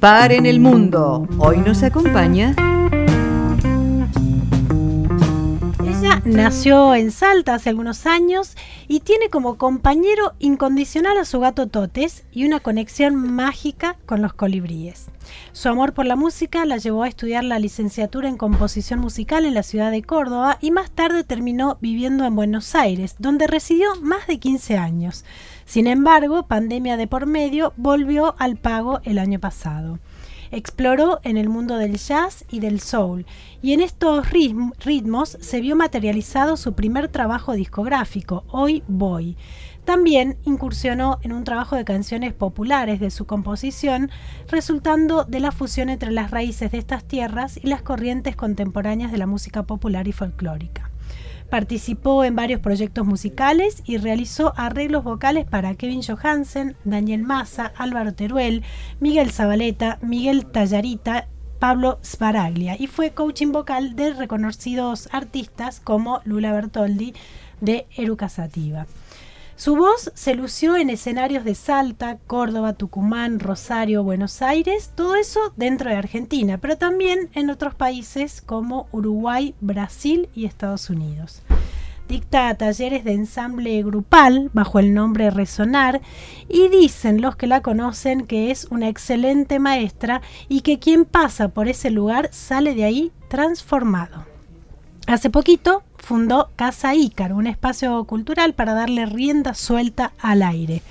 Par en el mundo. Hoy nos acompaña. Nació en Salta hace algunos años y tiene como compañero incondicional a su gato Totes y una conexión mágica con los colibríes. Su amor por la música la llevó a estudiar la licenciatura en composición musical en la ciudad de Córdoba y más tarde terminó viviendo en Buenos Aires, donde residió más de 15 años. Sin embargo, pandemia de por medio volvió al pago el año pasado. Exploró en el mundo del jazz y del soul, y en estos ritmos se vio materializado su primer trabajo discográfico, Hoy Voy. También incursionó en un trabajo de canciones populares de su composición, resultando de la fusión entre las raíces de estas tierras y las corrientes contemporáneas de la música popular y folclórica. Participó en varios proyectos musicales y realizó arreglos vocales para Kevin Johansen, Daniel Massa, Álvaro Teruel, Miguel Zabaleta, Miguel Tallarita, Pablo Sparaglia y fue coaching vocal de reconocidos artistas como Lula Bertoldi de Eruca Sativa. Su voz se lució en escenarios de Salta, Córdoba, Tucumán, Rosario, Buenos Aires, todo eso dentro de Argentina, pero también en otros países como Uruguay, Brasil y Estados Unidos. Dicta talleres de ensamble grupal bajo el nombre Resonar y dicen los que la conocen que es una excelente maestra y que quien pasa por ese lugar sale de ahí transformado. Hace poquito fundó Casa Ícaro, un espacio cultural para darle rienda suelta al aire.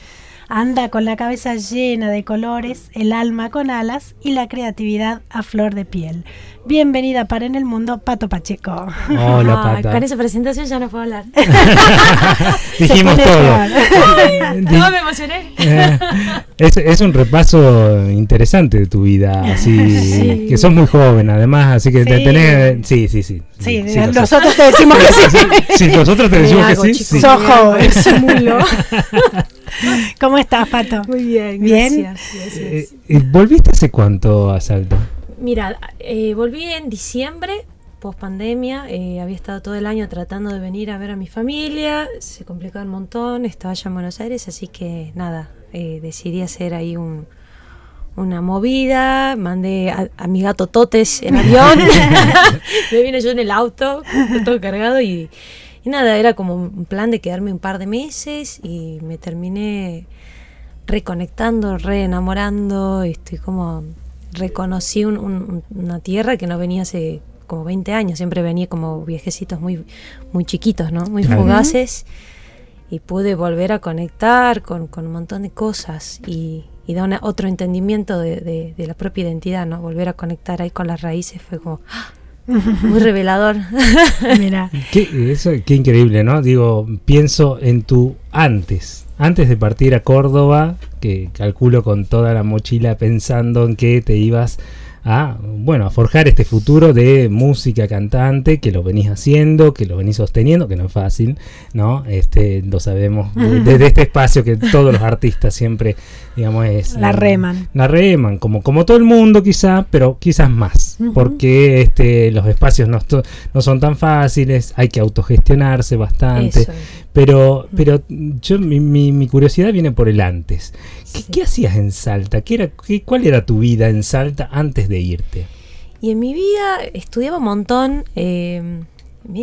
Anda con la cabeza llena de colores, el alma con alas y la creatividad a flor de piel. Bienvenida para En el Mundo, Pato Pacheco. Hola, Pato. Con esa presentación ya no puedo hablar. Dijimos todo. no, me emocioné. Eh, es, es, un repaso interesante de tu vida, así que sos muy joven además, así que sí. tenés... Sí, sí, sí. Sí, sí nosotros te decimos que sí. Sí, nosotros te decimos que sí. sí. Sos joven, ¿Cómo estás, Pato? Muy bien, ¿Bien? gracias. gracias. Eh, ¿Volviste hace cuánto a Salta? Mira, eh, volví en diciembre, post pandemia. Eh, había estado todo el año tratando de venir a ver a mi familia. Se complicó un montón. Estaba allá en Buenos Aires, así que nada, eh, decidí hacer ahí un, una movida. Mandé a, a, mi gato Totes en avión. Me vine yo en el auto, todo cargado y, y nada, era como un plan de quedarme un par de meses y me terminé reconectando, reenamorando. Estoy como reconocí un, un, una tierra que no venía hace como 20 años, siempre venía como viejecitos muy, muy chiquitos, ¿no? Muy fugaces. Y pude volver a conectar con, con un montón de cosas y, y da una, otro entendimiento de, de, de, la propia identidad, ¿no? Volver a conectar ahí con las raíces fue como ¡ah! Muy revelador. Mira. Qué, eso, qué increíble, ¿no? Digo, pienso en tu antes, antes de partir a Córdoba, que calculo con toda la mochila pensando en que te ibas a, bueno, a forjar este futuro de música cantante, que lo venís haciendo, que lo venís sosteniendo, que no es fácil, ¿no? Este, lo sabemos desde de este espacio que todos los artistas siempre, digamos, es... La reman. La reman, como, como todo el mundo quizá, pero quizás más, uh -huh. porque este, los espacios no, no son tan fáciles, hay que autogestionarse bastante. Eso. Pero, pero yo mi, mi, mi, curiosidad viene por el antes. ¿Qué, sí. ¿qué hacías en Salta? ¿Qué era, qué, ¿Cuál era tu vida en Salta antes de irte? Y en mi vida estudiaba un montón. Eh,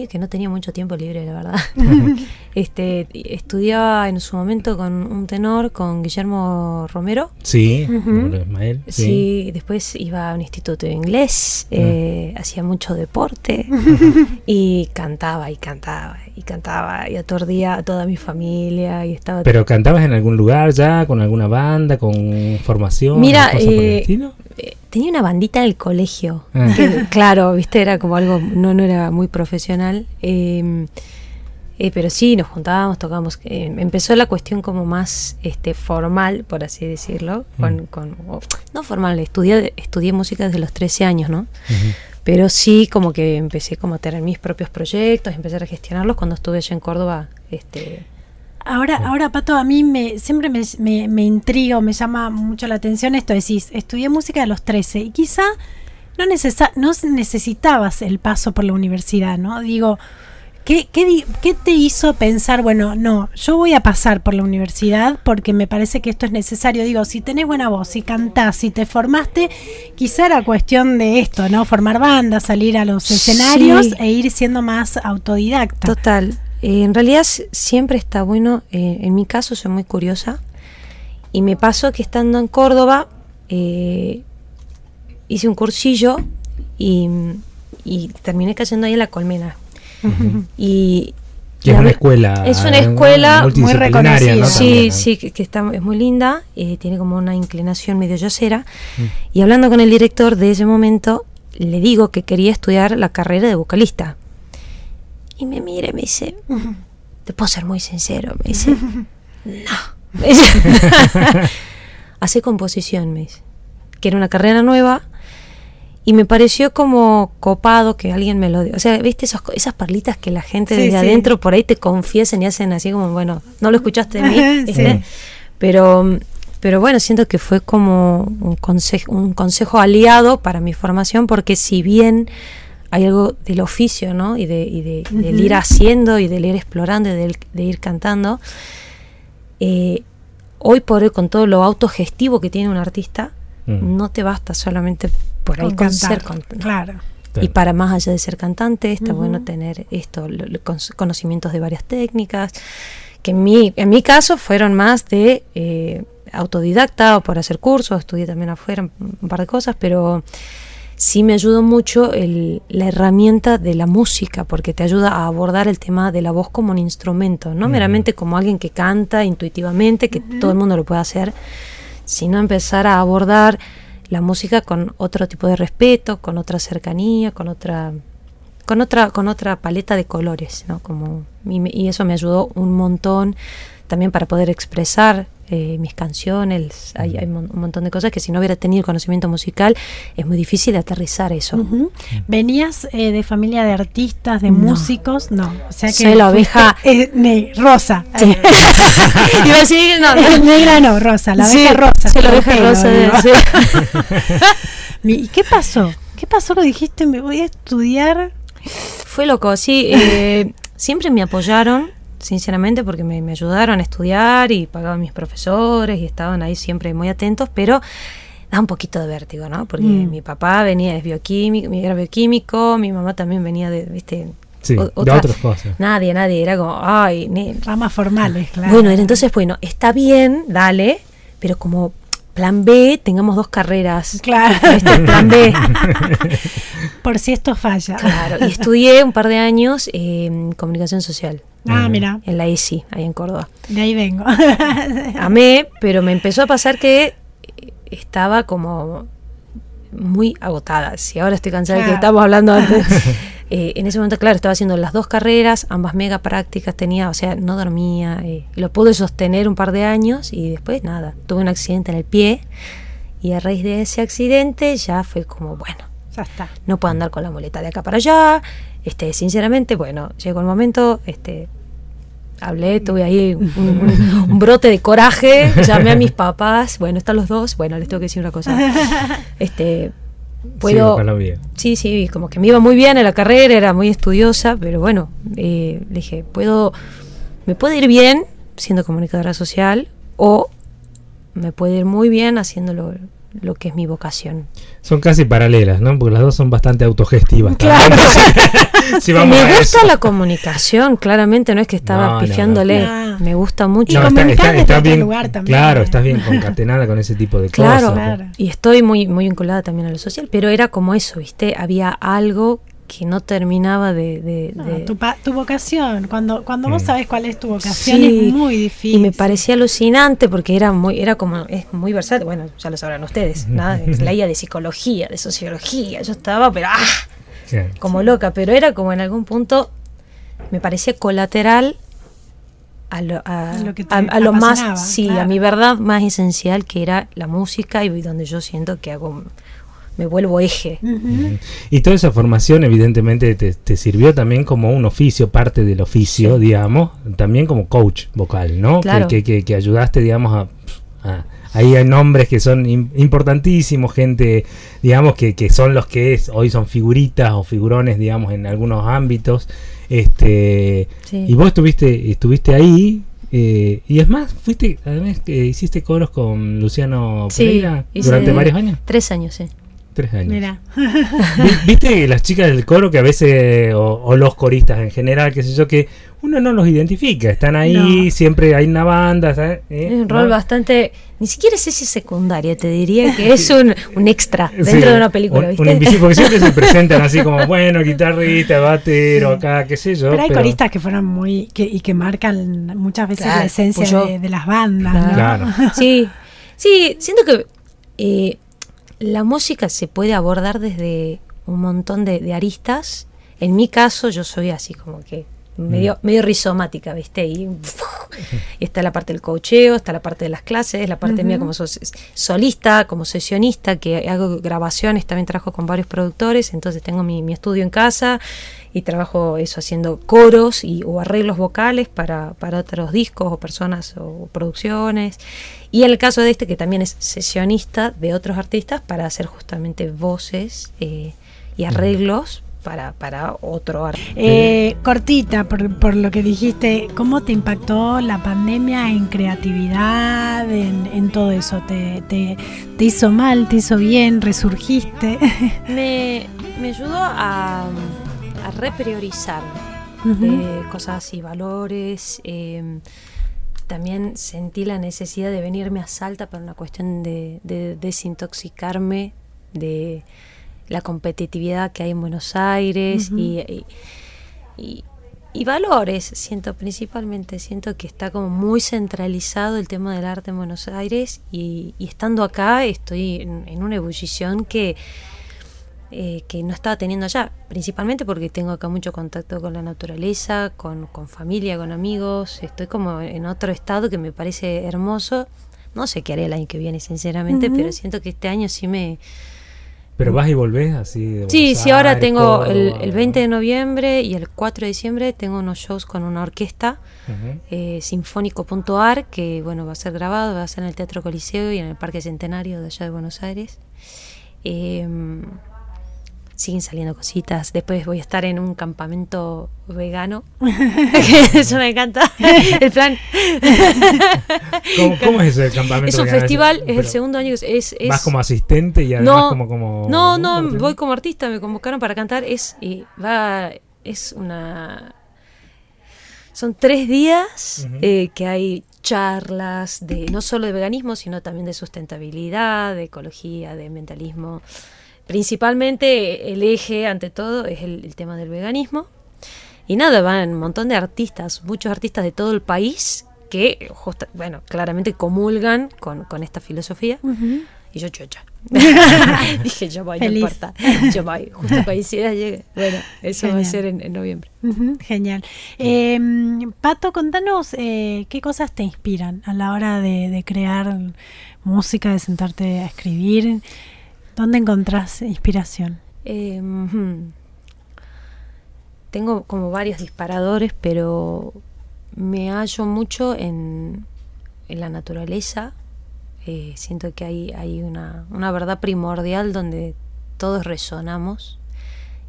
que no tenía mucho tiempo libre, la verdad. este, estudiaba en su momento con un tenor, con Guillermo Romero. Sí, uh -huh. Ismael, sí. sí. después iba a un instituto de inglés, uh -huh. eh, hacía mucho deporte y cantaba y cantaba y cantaba y aturdía a toda mi familia y estaba. Pero cantabas en algún lugar ya, con alguna banda, con formación. Mira, eh, tenía una bandita en el colegio. Ah. Que, claro, viste, era como algo, no, no era muy profesional. Eh, eh, pero sí, nos juntábamos, tocábamos. Eh, empezó la cuestión como más este, formal, por así decirlo. Con, mm. con oh, no formal, estudié, estudié música desde los 13 años, ¿no? Uh -huh. Pero sí, como que empecé como a tener mis propios proyectos, empecé a gestionarlos cuando estuve allá en Córdoba. Este, Ahora, ahora Pato, a mí me, siempre me, me, me intriga o me llama mucho la atención esto. Decís, estudié música a los 13 y quizá no, necesa no necesitabas el paso por la universidad, ¿no? Digo, ¿Qué, qué, di- qué te hizo pensar, bueno, no, yo voy a pasar por la universidad porque me parece que esto es necesario? Digo, si tenés buena voz, si cantás, si te formaste, quizá era cuestión de esto, ¿no? Formar bandas, salir a los Sí. escenarios e ir siendo más autodidacta. Total. Eh, en realidad siempre está bueno, eh, en mi caso soy muy curiosa y me pasó que estando en Córdoba eh, hice un cursillo y, y terminé cayendo ahí en la colmena. Y Que es una escuela. Es una escuela multidisciplinaria, muy ¿no? reconocida. Sí, sí, que, que está, es muy linda, eh, tiene como una inclinación medio yacera. Mm. Y hablando con el director de ese momento, le digo que quería estudiar la carrera de vocalista. Y me mira y me dice, te puedo ser muy sincero, me dice, no. Me dice, Hace composición, me dice, que era una carrera nueva. Y me pareció como copado que alguien me lo diga. O sea, ¿viste esos, esas perlitas que la gente Sí, desde sí. adentro por ahí te confiesan y hacen así como, bueno, no lo escuchaste de mí, Sí. Pero, pero bueno, siento que fue como un consejo, un consejo aliado para mi formación, porque si bien hay algo del oficio, ¿no? Y, de, y de- del ir haciendo y del ir explorando y del- de ir cantando, eh, hoy por hoy, con todo lo autogestivo que tiene un artista, Mm. no te basta solamente por ahí Con ser con- Claro. y para más allá de ser cantante, está bueno tener esto, lo- lo- con- conocimientos de varias técnicas, que en mi, en mi caso fueron más de eh, autodidacta o por hacer cursos, estudié también afuera un un par de cosas, pero sí me ayudó mucho el- la herramienta de la música, porque te ayuda a abordar el tema de la voz como un instrumento, no meramente como alguien que canta intuitivamente, que todo el mundo lo puede hacer, sino empezar a abordar la música con otro tipo de respeto, con otra cercanía, con otra con otra con otra paleta de colores, ¿no? Como y, me- y eso me ayudó un montón también para poder expresar eh, mis canciones. Hay, hay mon- un montón de cosas que si no hubiera tenido conocimiento musical es muy difícil aterrizar eso. ¿Venías eh, de familia de artistas, de No. músicos? No. O sea que Soy la oveja- eh, ne- rosa. Sí. Iba a decir, no, Negra no, rosa. La Sí, oveja rosa. la oveja pelo, rosa de- digo. sí. Mi- ¿Y qué pasó? ¿Qué pasó que dijiste me voy a estudiar? Fue loco, sí. eh, siempre me apoyaron, sinceramente, porque me, me ayudaron a estudiar y pagaban mis profesores y estaban ahí siempre muy atentos, pero da un poquito de vértigo, ¿no? Porque Mm. mi papá venía, es bioquímico, era bioquímico, mi mamá también venía de, viste, Sí, o- de otra- otras cosas. Nadie, nadie, era como, ay, ne- Ramas formales, claro. bueno, era entonces, bueno, está bien, dale, pero como plan B, tengamos dos carreras. Claro. Este es plan B. Por si esto falla. Claro, y estudié un par de años en comunicación social. Ah, mira, en la ESI, ahí en Córdoba. de ahí vengo. Amé, pero me empezó a pasar que estaba como muy agotada. Si ahora estoy cansada de que Claro. estábamos hablando antes. Eh, en ese momento, claro, estaba haciendo las dos carreras, ambas mega prácticas tenía, o sea, no dormía. eh, lo pude sostener un par de años y después nada, tuve un accidente en el pie y a raíz de ese accidente ya fue como, bueno, ya está. no puedo andar con la muleta de acá para allá. Este, sinceramente, bueno, llegó el momento, este, hablé, tuve ahí un, un- un brote de coraje, llamé a mis papás, bueno, están los dos, bueno, les tengo que decir una cosa. Este, puedo, Sí, sí, sí, como que me iba muy bien en la carrera, era muy estudiosa, pero bueno, eh, le dije, puedo, me puede ir bien siendo comunicadora social o me puede ir muy bien haciendo lo, que es mi vocación. Son casi paralelas, ¿no? Porque las dos son bastante autogestivas. Claro. también. Si vamos me gusta eso. la comunicación, claramente no es que estaba No, pifiándole, No. me gusta mucho. Y está- está- está bien, lugar también. Claro, estás bien concatenada con ese tipo de Claro, cosas. Claro. y estoy muy, muy vinculada también a lo social, pero era como eso, ¿viste? Había algo que no terminaba de... de- No, de- tu, pa- tu vocación, cuando, cuando vos Mm. sabes cuál es tu vocación, Sí, es muy difícil. y me parecía alucinante porque era muy, era como, es muy versátil, bueno, ya lo sabrán ustedes, nada, leía de psicología, de sociología, yo estaba, pero ¡ah! Sí. como loca, pero era como en algún punto me parecía colateral a lo, a, Lo que te a- a lo más, sí, claro. a mi verdad más esencial que era la música y donde yo siento que hago, me vuelvo eje. Y toda esa formación evidentemente te, te sirvió también como un oficio, parte del oficio, digamos, también como coach vocal, ¿no? Que- Claro. Que, que- que ayudaste, digamos, a, a- Ahí hay nombres que son im- importantísimos, gente, digamos, que, que son los que es- hoy son figuritas o figurones, digamos, en algunos ámbitos. Este, Sí. y vos estuviste, estuviste ahí, eh, y es más, fuiste, además que hiciste coros con Luciano Sí, Pereira durante varios años. Tres años, sí. Tres años. Mira. Vi- ¿Viste las chicas del coro que a veces, o, o los coristas en general, qué sé yo, que uno no los identifica? Están ahí, No. siempre hay una banda. ¿sabes? ¿Eh? Es un rol ¿No? bastante. Ni siquiera sé si es secundario, te diría que es un, un extra Sí, dentro de una película, ¿viste? un invisible, porque siempre se presentan así como, bueno, guitarrista, batero, acá, qué sé yo. Pero hay coristas que fueron muy. Que, y que marcan muchas veces Claro, la esencia pues yo- de, de las bandas, Claro. ¿no? Claro. Sí, sí, siento que eh, la música se puede abordar desde un montón de, de aristas. En mi caso, yo soy así como que medio, medio rizomática, ¿viste? Y, y está la parte del coacheo, está la parte de las clases, la parte mía como so- solista, como sesionista, que hago grabaciones, también trabajo con varios productores, entonces tengo mi, mi estudio en casa y trabajo eso haciendo coros y, o arreglos vocales para, para otros discos o personas o producciones. Y en el caso de este, que también es sesionista de otros artistas para hacer justamente voces eh, y arreglos para, para otro artista. Eh, cortita, por, por lo que dijiste, ¿cómo te impactó la pandemia en creatividad, en, en todo eso? ¿Te, te, te hizo mal, te hizo bien, resurgiste? me, me ayudó a, a repriorizar eh, cosas y valores. eh, también sentí la necesidad de venirme a Salta para una cuestión de, de desintoxicarme de la competitividad que hay en Buenos Aires y, y- y- y valores, siento principalmente, siento que está como muy centralizado el tema del arte en Buenos Aires y, y estando acá estoy en, en una ebullición que, eh, que no estaba teniendo allá, principalmente porque tengo acá mucho contacto con la naturaleza, con, con familia, con amigos, estoy como en otro estado que me parece hermoso. No sé qué haré el año que viene, sinceramente, pero siento que este año sí me... Pero vas y volvés así. de Sí, sí, ahora Aires, tengo el, Córdoba, el 20 de noviembre y el 4 de diciembre tengo unos shows con una orquesta Ujú. eh, sinfónico.ar que bueno va a ser grabado, va a ser en el Teatro Coliseo y en el Parque Centenario de allá de Buenos Aires. Eh, siguen saliendo cositas. Después voy a estar en un campamento vegano. Eso me encanta. el plan. ¿Cómo, cómo es eso del campamento? Es un vegano? festival, es Pero el segundo año. que Es, es, Vas como asistente y además no, como, como. no, no, ¿cómo se voy como artista, me convocaron para cantar. Es, eh, va, es una. Son tres días eh, que hay charlas de no solo de veganismo, sino también de sustentabilidad, de ecología, de ambientalismo. Principalmente el eje, ante todo, es el, el tema del veganismo. Y nada, van un montón de artistas, muchos artistas de todo el país que, justa- bueno, claramente comulgan con, con esta filosofía. Ujú. Y yo, chocha. Dije, yo voy, Feliz. no importa. Yo voy, justo coincide, llegue. Bueno, eso va a ser en, en noviembre. Genial. Eh, Pato, contanos eh, qué cosas te inspiran a la hora de, de crear música, de sentarte a escribir. ¿Dónde encontrás inspiración? Eh, tengo como varios disparadores, pero me hallo mucho en, en la naturaleza. Eh, siento que hay, hay una, una verdad primordial donde todos resonamos.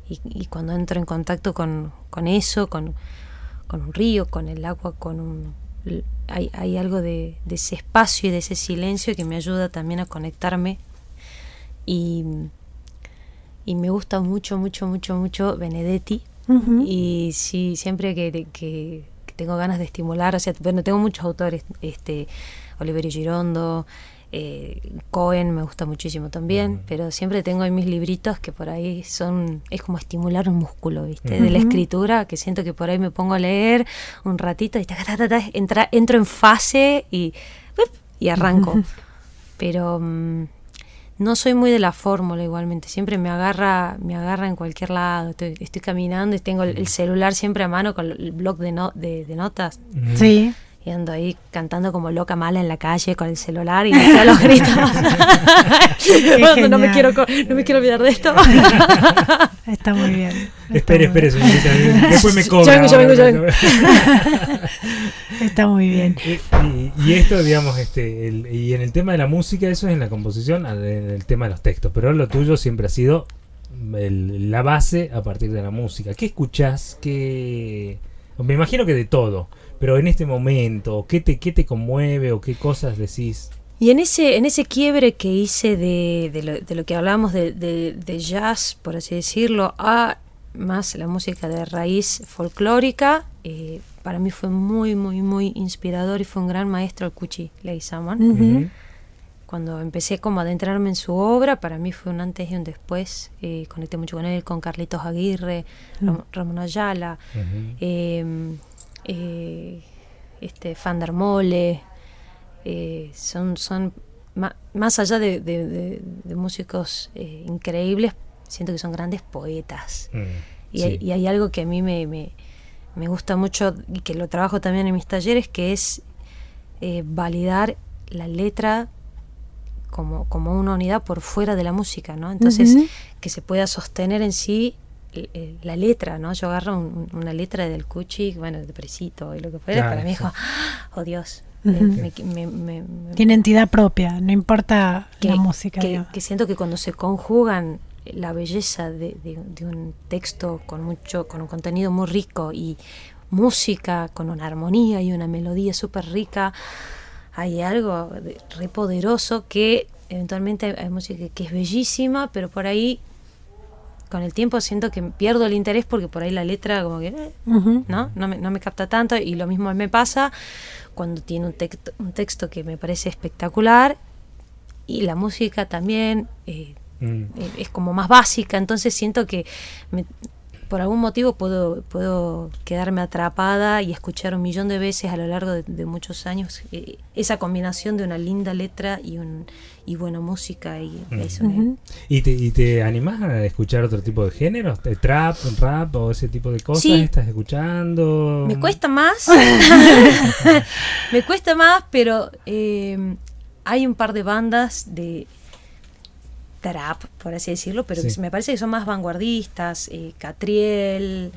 Y, cuando entro en contacto con, con eso, con, con un río, con el agua, con un... Hay, hay algo de ese espacio y de ese silencio que me ayuda también a conectarme. Y, y me gusta mucho, mucho, mucho, mucho Benedetti. Y sí, siempre que, que- que tengo ganas de estimular, o sea, bueno, tengo muchos autores, este, Oliverio Girondo, eh, Cohen me gusta muchísimo también, pero siempre tengo ahí mis libritos que por ahí son, es como estimular un músculo, ¿viste? De la escritura, que siento que por ahí me pongo a leer un ratito y taca, taca, taca, entra, entro en fase y, ¡up! y arranco. pero mm, no soy muy de la fórmula igualmente, siempre me agarra, me agarra en cualquier lado, estoy, estoy caminando y tengo el, el celular siempre a mano con el blog de, no- de, de notas Ujú. Sí. y ando ahí cantando como loca mala en la calle con el celular y me quedo a los gritos. Bueno, no, me quiero, co- no me quiero olvidar de esto. Está muy bien. Está Espere, muy espere, señorita. Después me Yo cobra. vengo, yo vengo, yo vengo. Está muy bien. Y, y esto, digamos, este, el- y en el tema de la música, eso es en la composición, en el tema de los textos. Pero lo tuyo siempre ha sido el- la base a partir de la música. ¿Qué escuchás? ¿Qué... Me imagino que de todo, pero en este momento, ¿qué te, qué te conmueve o qué cosas decís? Y en ese, en ese quiebre que hice de, de lo, de lo que hablábamos de, de- de jazz, por así decirlo, a más la música de raíz folclórica, eh, para mí fue muy, muy, muy inspirador y fue un gran maestro el Cuchi. Ujú. Cuando empecé como a adentrarme en su obra, para mí fue un antes y un después. Eh, conecté mucho con él, con Carlitos Aguirre, Ram- Ramón Ayala, Ujú. eh, eh, este Fander Mole, eh, son, son más allá de, de- de- de músicos eh, increíbles, siento que son grandes poetas. Mm, Y, sí. hay, y hay algo que a mí me, me- me gusta mucho y que lo trabajo también en mis talleres, que es eh, validar la letra como, como una unidad por fuera de la música, ¿no? Entonces, que se pueda sostener en sí eh, la letra, ¿no? Yo agarro un- un- una letra del Cuchi, bueno, de Presito y lo que fuera, Claro, para mí sí. como, ¡ah! oh Dios, eh, me- me- me- me- Tiene entidad propia, no importa que, la música. que- que siento que cuando se conjugan la belleza de, de- de un texto con mucho, con un contenido muy rico y música con una armonía y una melodía súper rica, hay algo de- re poderoso que eventualmente hay, hay música que, que es bellísima, pero por ahí con el tiempo siento que pierdo el interés porque por ahí la letra como que eh, Ujú. ¿no? No me, no me capta tanto y lo mismo me pasa cuando tiene un, texto un texto que me parece espectacular y la música también eh, Mm. eh, es como más básica, entonces siento que me- por algún motivo puedo, puedo quedarme atrapada y escuchar un millón de veces a lo largo de, de muchos años eh, esa combinación de una linda letra y, un, y buena música y Mm. es una- Ujú. ¿Y te, ¿Y te animás a escuchar otro tipo de géneros? ¿De ¿Trap, rap o ese tipo de cosas? Sí. ¿Estás escuchando? Me cuesta más. me cuesta más, pero eh, hay un par de bandas de trap, por así decirlo, pero Sí. que me parece que son más vanguardistas. eh, Catriel,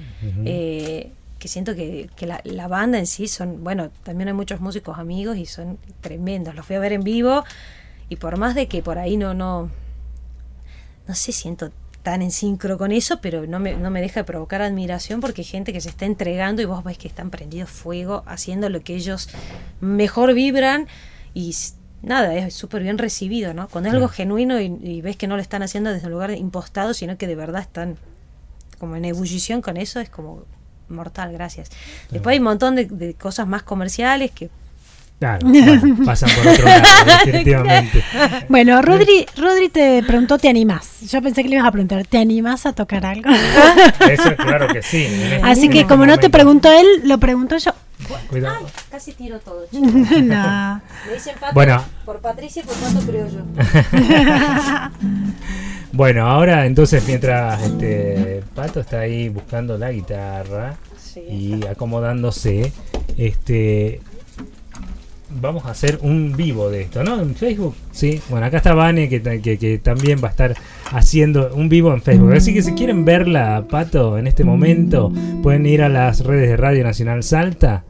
eh, que siento que, que la, la banda en sí son, bueno, también hay muchos músicos amigos y son tremendos. Los fui a ver en vivo y por más de que por ahí no, no, no sé, siento tan en sincro con eso, pero no me, no me deja de provocar admiración porque hay gente que se está entregando y vos ves que están prendidos fuego, haciendo lo que ellos mejor vibran y nada, es súper bien recibido, ¿no? Cuando es algo genuino y, y ves que no lo están haciendo desde un lugar impostado, sino que de verdad están como en ebullición con eso, es como mortal, gracias. Después hay un montón de, de cosas más comerciales que Claro, bueno, pasan por otro lado, definitivamente. Bueno, Rodri, Rodri te preguntó, ¿te animás? Yo pensé que le ibas a preguntar, ¿te animás a tocar algo? Eso claro que sí. este- Así que como no te preguntó él, lo pregunto yo. Cuidado. casi tiro todo. no. Me dicen pato Bueno. por Patricia y por pato criollo. Bueno, ahora entonces mientras este Pato está ahí buscando la guitarra y acomodándose, este vamos a hacer un vivo de esto, ¿no? En Facebook, sí. Bueno, acá está Vane que, que también va a estar haciendo un vivo en Facebook. Así que si quieren verla, Pato, en este momento, pueden ir a las redes de Radio Nacional Salta.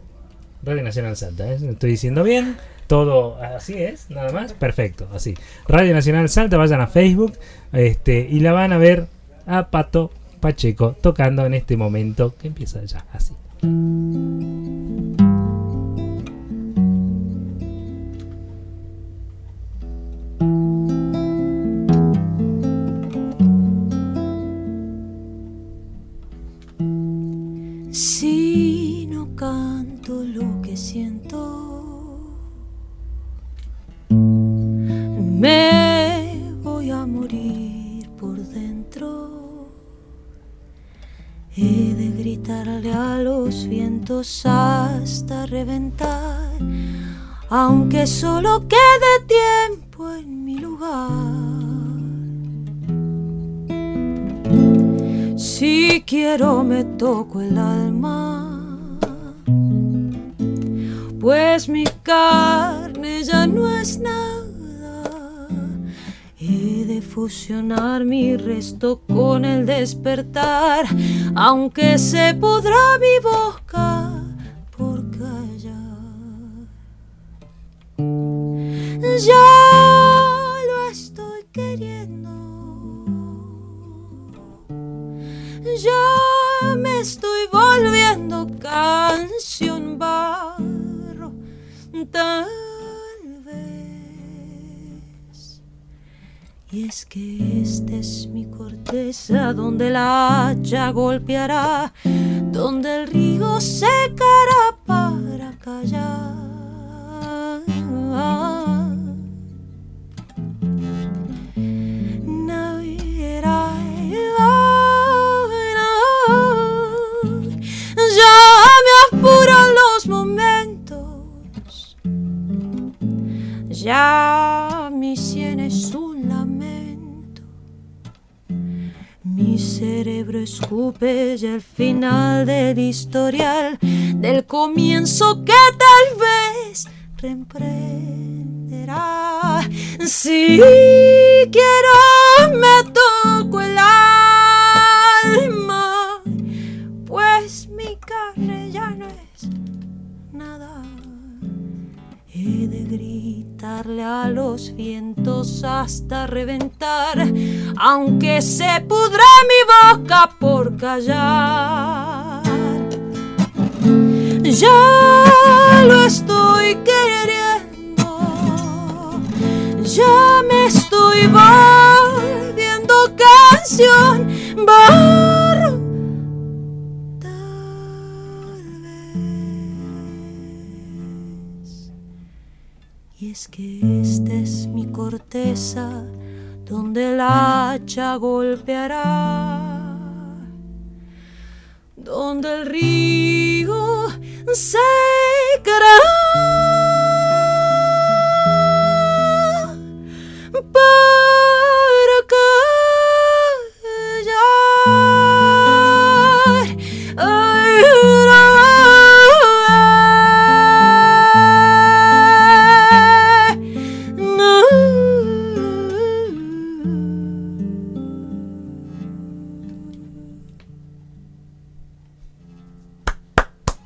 Radio Nacional Salta, ¿eh? ¿Estoy diciendo bien? Todo así es, nada más. Perfecto, así. Radio Nacional Salta, vayan a Facebook este, y la van a ver a Pato Pacheco tocando en este momento que empieza ya así. Me voy a morir por dentro. He de gritarle a los vientos hasta reventar, aunque solo quede tiempo en mi lugar. Si quiero me toco el alma, pues mi carne ya no es nada. Fusionar mi resto con el despertar, aunque se podrá mi boca por callar. Ya lo estoy queriendo ya me estoy volviendo canción barro, Y es que esta es mi corteza donde la hacha golpeará, donde el río secará para callar. Final del historial, del comienzo que Y es que esta es mi corteza donde el hacha golpeará. Donde el río secará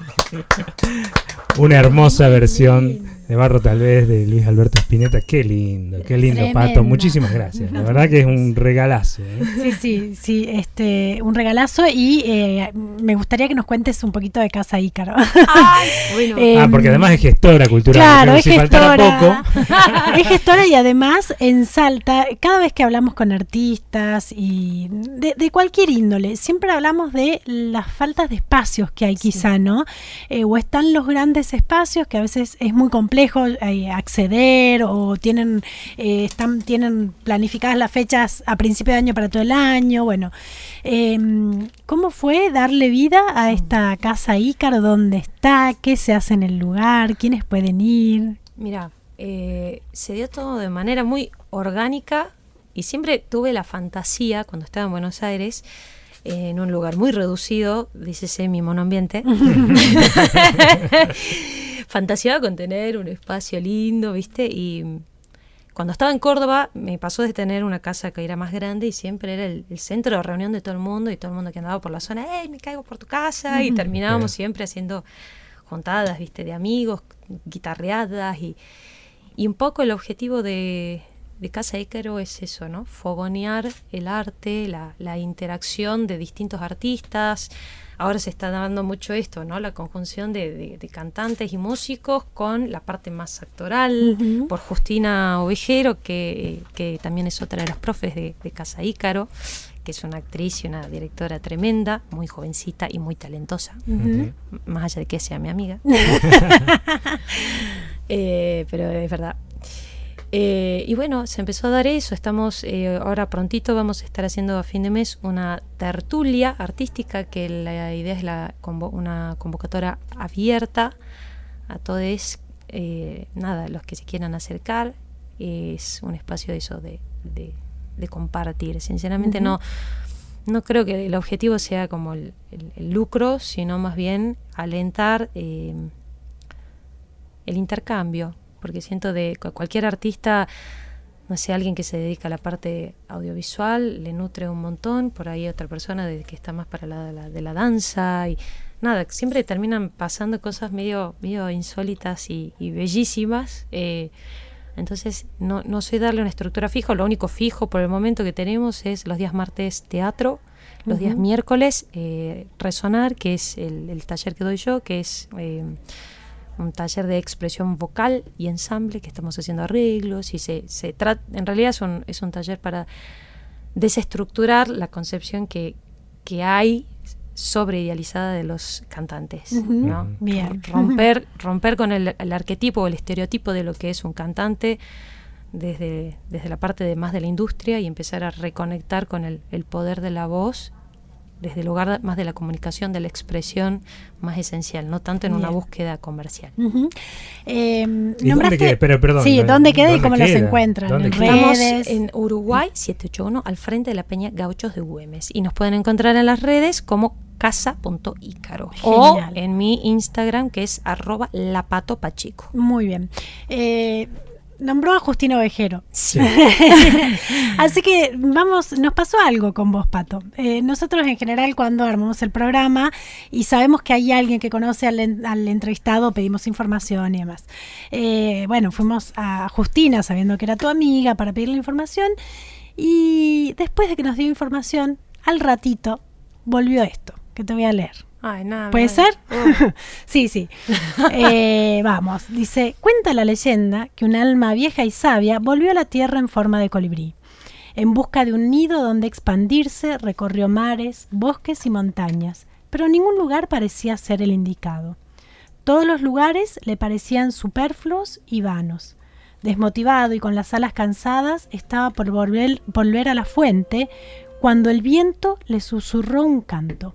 Una hermosa versión de Barro tal vez de Luis Alberto Spinetta. Qué lindo, qué lindo. Pato. Muchísimas gracias. La verdad que es un regalazo. ¿eh? Sí, sí, sí, este, un regalazo y eh, me gustaría que nos cuentes un poquito de Casa Ícaro. Bueno, Eh, Ah, porque además es gestora cultural. Claro, es si gestora. poco. es gestora y además en Salta, cada vez que hablamos con artistas y de, de cualquier índole, siempre hablamos de las faltas de espacios que hay quizá, ¿no? Eh, o están los grandes espacios que a veces es muy complejo eh, acceder o tienen, eh, están, tienen planificadas las fechas a principio de año para todo el año. Bueno, eh, ¿cómo fue darle vida a esta casa Ícaro? ¿Dónde está? ¿Qué se hace en el lugar? ¿Quiénes pueden ir? Mira, se dio todo de manera muy orgánica y siempre tuve la fantasía cuando estaba en Buenos Aires eh, en un lugar muy reducido, dícese mi monoambiente. Fantaseaba con tener un espacio lindo, ¿viste? Y cuando estaba en Córdoba me pasó de tener una casa que era más grande y siempre era el, el centro de reunión de todo el mundo y todo el mundo que andaba por la zona, ¡hey, me caigo por tu casa! Y terminábamos siempre haciendo juntadas, ¿viste? De amigos, guitarreadas y, y un poco el objetivo de, de Casa Ícaro es eso, ¿no? Fogonear el arte, la, la interacción de distintos artistas. Ahora se está dando mucho esto, ¿no? La conjunción de, de- de cantantes y músicos con la parte más actoral, por Justina Ovejero, que, que también es otra de las profes de, de Casa Ícaro, que es una actriz y una directora tremenda, muy jovencita y muy talentosa más allá de que sea mi amiga. Eh, pero es verdad. Eh, y bueno, se empezó a dar eso. Estamos eh, ahora prontito vamos a estar haciendo a fin de mes una tertulia artística que la idea es la convo- una convocatoria abierta a todos, eh, nada, los que se quieran acercar. Es un espacio de eso de, de- de compartir. Sinceramente no no creo que el objetivo sea como el, el- el lucro, sino más bien alentar eh, el intercambio, porque siento de cu- cualquier artista, no sé, alguien que se dedica a la parte audiovisual, le nutre un montón, por ahí otra persona de, que está más para la, de la, de la danza y nada, siempre terminan pasando cosas medio, medio insólitas y, y bellísimas. eh, Entonces, no, no soy darle una estructura fija, lo único fijo por el momento que tenemos es los días martes teatro, los días miércoles eh, resonar, que es el, el taller que doy yo, que es eh, un taller de expresión vocal y ensamble, que estamos haciendo arreglos y se, se trata, en realidad es un, es un taller para desestructurar la concepción que, que hay sobreidealizada de los cantantes. ¿no? Bien. Romper, romper con el, el arquetipo o el estereotipo de lo que es un cantante desde, desde la parte de más de la industria y empezar a reconectar con el, el poder de la voz desde el lugar más de la comunicación, de la expresión más esencial, no tanto en una búsqueda comercial. Eh, ¿Y dónde queda? Pero, perdón, sí, ¿dónde- ¿dónde queda y cómo los queda? encuentran? ¿Dónde En? Estamos redes. en Uruguay 781 al frente de la Peña Gauchos de Güemes y nos pueden encontrar en las redes como casa.ícaro o Genial. en mi Instagram que es arroba lapatopachico. Muy bien. Eh, nombró a Justino Ovejero. Sí. Así que vamos, nos pasó algo con vos, Pato. Eh, nosotros en general cuando armamos el programa y sabemos que hay alguien que conoce al entrevistado, pedimos información y demás. Eh, bueno, fuimos a Justina sabiendo que era tu amiga para pedirle información y después de que nos dio información, al ratito volvió esto, que te voy a leer. Ay, nada. ¿Puede ser? Oh. sí, sí. Eh, vamos, dice, cuenta la leyenda que un alma vieja y sabia volvió a la tierra en forma de colibrí. En busca de un nido donde expandirse, recorrió mares, bosques y montañas, pero ningún lugar parecía ser el indicado. Todos los lugares le parecían superfluos y vanos. Desmotivado y con las alas cansadas, estaba por volver, volver a la fuente cuando el viento le susurró un canto.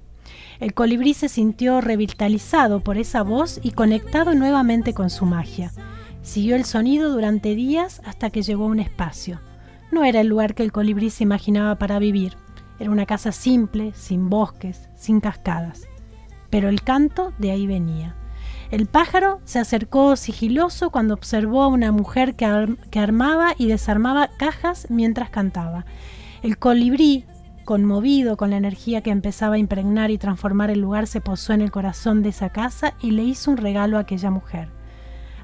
El colibrí se sintió revitalizado por esa voz y conectado nuevamente con su magia. Siguió el sonido durante días hasta que llegó a un espacio. No era el lugar que el colibrí se imaginaba para vivir. Era una casa simple, sin bosques, sin cascadas. Pero el canto de ahí venía. El pájaro se acercó sigiloso cuando observó a una mujer que, que armaba y desarmaba cajas mientras cantaba. El colibrí, conmovido con la energía que empezaba a impregnar y transformar el lugar, se posó en el corazón de esa casa y le hizo un regalo a aquella mujer.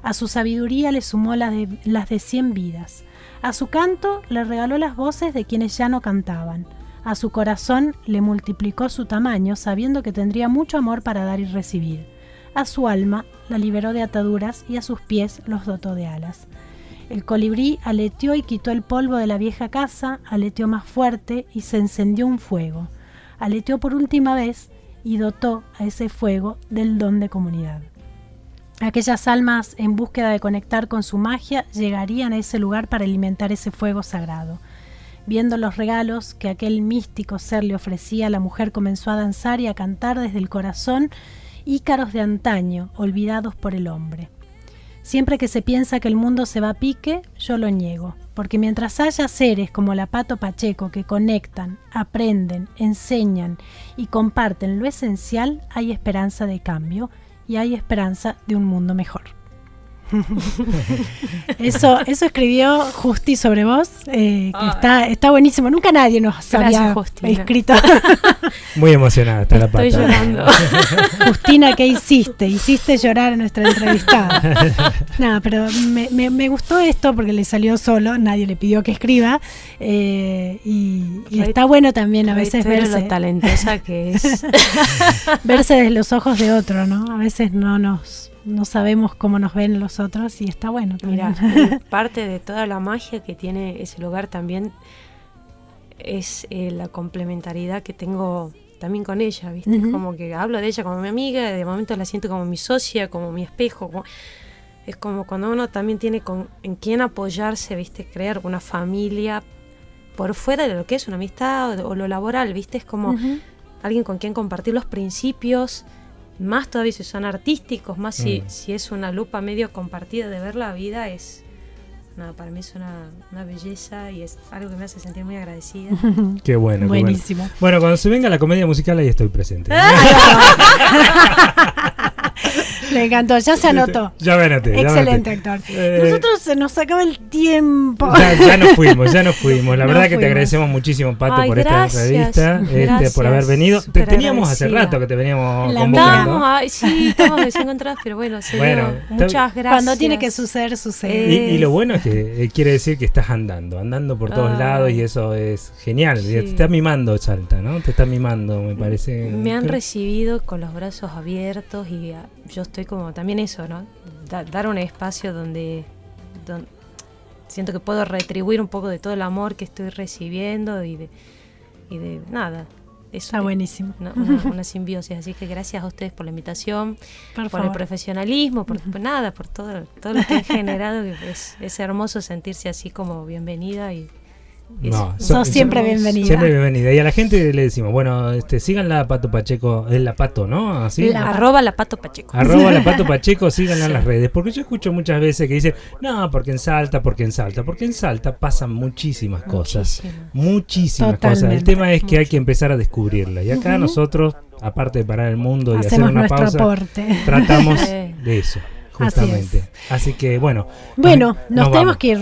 A su sabiduría le sumó las de, las de cien vidas. A su canto le regaló las voces de quienes ya no cantaban. A su corazón le multiplicó su tamaño, sabiendo que tendría mucho amor para dar y recibir. A su alma la liberó de ataduras y a sus pies los dotó de alas. El colibrí aleteó y quitó el polvo de la vieja casa, aleteó más fuerte y se encendió un fuego. Aleteó por última vez y dotó a ese fuego del don de comunidad. Aquellas almas en búsqueda de conectar con su magia llegarían a ese lugar para alimentar ese fuego sagrado. Viendo los regalos que aquel místico ser le ofrecía, la mujer comenzó a danzar y a cantar desde el corazón ícaros de antaño, olvidados por el hombre. Siempre que se piensa que el mundo se va a pique, yo lo niego, porque mientras haya seres como la Pato Pacheco que conectan, aprenden, enseñan y comparten lo esencial, hay esperanza de cambio y hay esperanza de un mundo mejor. eso, eso escribió Justi sobre vos, eh, que está, está buenísimo. Nunca nadie nos Gracias, había Justina. escrito. Muy emocionada está la pata. Estoy llorando. Justina, ¿qué hiciste? Hiciste llorar a nuestra entrevistada. Nada, pero me, me- me gustó esto porque le salió solo, nadie le pidió que escriba. eh, y, está bueno también a veces verse, lo talentosa que es. verse desde los ojos de otro, ¿no? A veces no nos no sabemos cómo nos ven los otros y está bueno. Mira, parte de toda la magia que tiene ese lugar también es eh, la complementariedad que tengo también con ella, ¿viste? Como que hablo de ella como mi amiga, de momento la siento como mi socia, como mi espejo. como- Es como cuando uno también tiene con, en quién apoyarse, ¿viste? Crear una familia por fuera de lo que es una amistad o, o lo laboral, ¿viste? Es como alguien con quien compartir los principios, más todavía si son artísticos, más si, Mm. si es una lupa medio compartida de ver la vida, es nada, para mí es una, una belleza y es algo que me hace sentir muy agradecida. Qué bueno. qué bueno. Buenísimo. Bueno, cuando se venga la comedia musical ahí estoy presente. Le encantó, ya se anotó. Ya me Excelente actor. Eh, Nosotros se nos acaba el tiempo. Ya, ya nos fuimos, ya nos fuimos. La Nos verdad que te agradecemos muchísimo, Pato, Ay, por gracias, esta entrevista, este, gracias, por haber venido. Te teníamos hace rato que te veníamos La convocando. Sí, estamos desencontrados, pero bueno, se Bueno, muchas gracias. Cuando tiene que suceder, sucede. Y, y lo bueno es que eh, quiere decir que estás andando, andando por todos Ay. lados y eso es genial. Sí. Te está mimando Salta, ¿no? Te está mimando, me parece. Me han Creo- recibido con los brazos abiertos y ah, yo estoy como también eso, ¿no? Da- dar un espacio donde, don- siento que puedo retribuir un poco de todo el amor que estoy recibiendo y de, y de nada. Eso Está buenísimo. Una, una- una simbiosis, así que gracias a ustedes por la invitación, Por por el profesionalismo, por, por nada, por todo, todo lo que han generado. Es, es hermoso sentirse así como bienvenida y No, so- Sos siempre bienvenida. Siempre bienvenida. Y a la gente le decimos, bueno, este, síganla a Pato Pacheco, es la Pato, ¿no? Así. La- Arroba la pato pacheco. Arroba la Pato Pacheco, síganla en las redes. Porque yo escucho muchas veces que dicen, no, porque en Salta, porque en Salta. Porque en Salta pasan muchísimas cosas. Muchísimas. Muchísimas cosas. El tema es que hay que empezar a descubrirla. Y acá nosotros, aparte de parar el mundo y hacer Hacemos una nuestro pausa, aporte. tratamos de eso, Así justamente. Así, que bueno. Bueno, nos, vamos. tenemos que ir.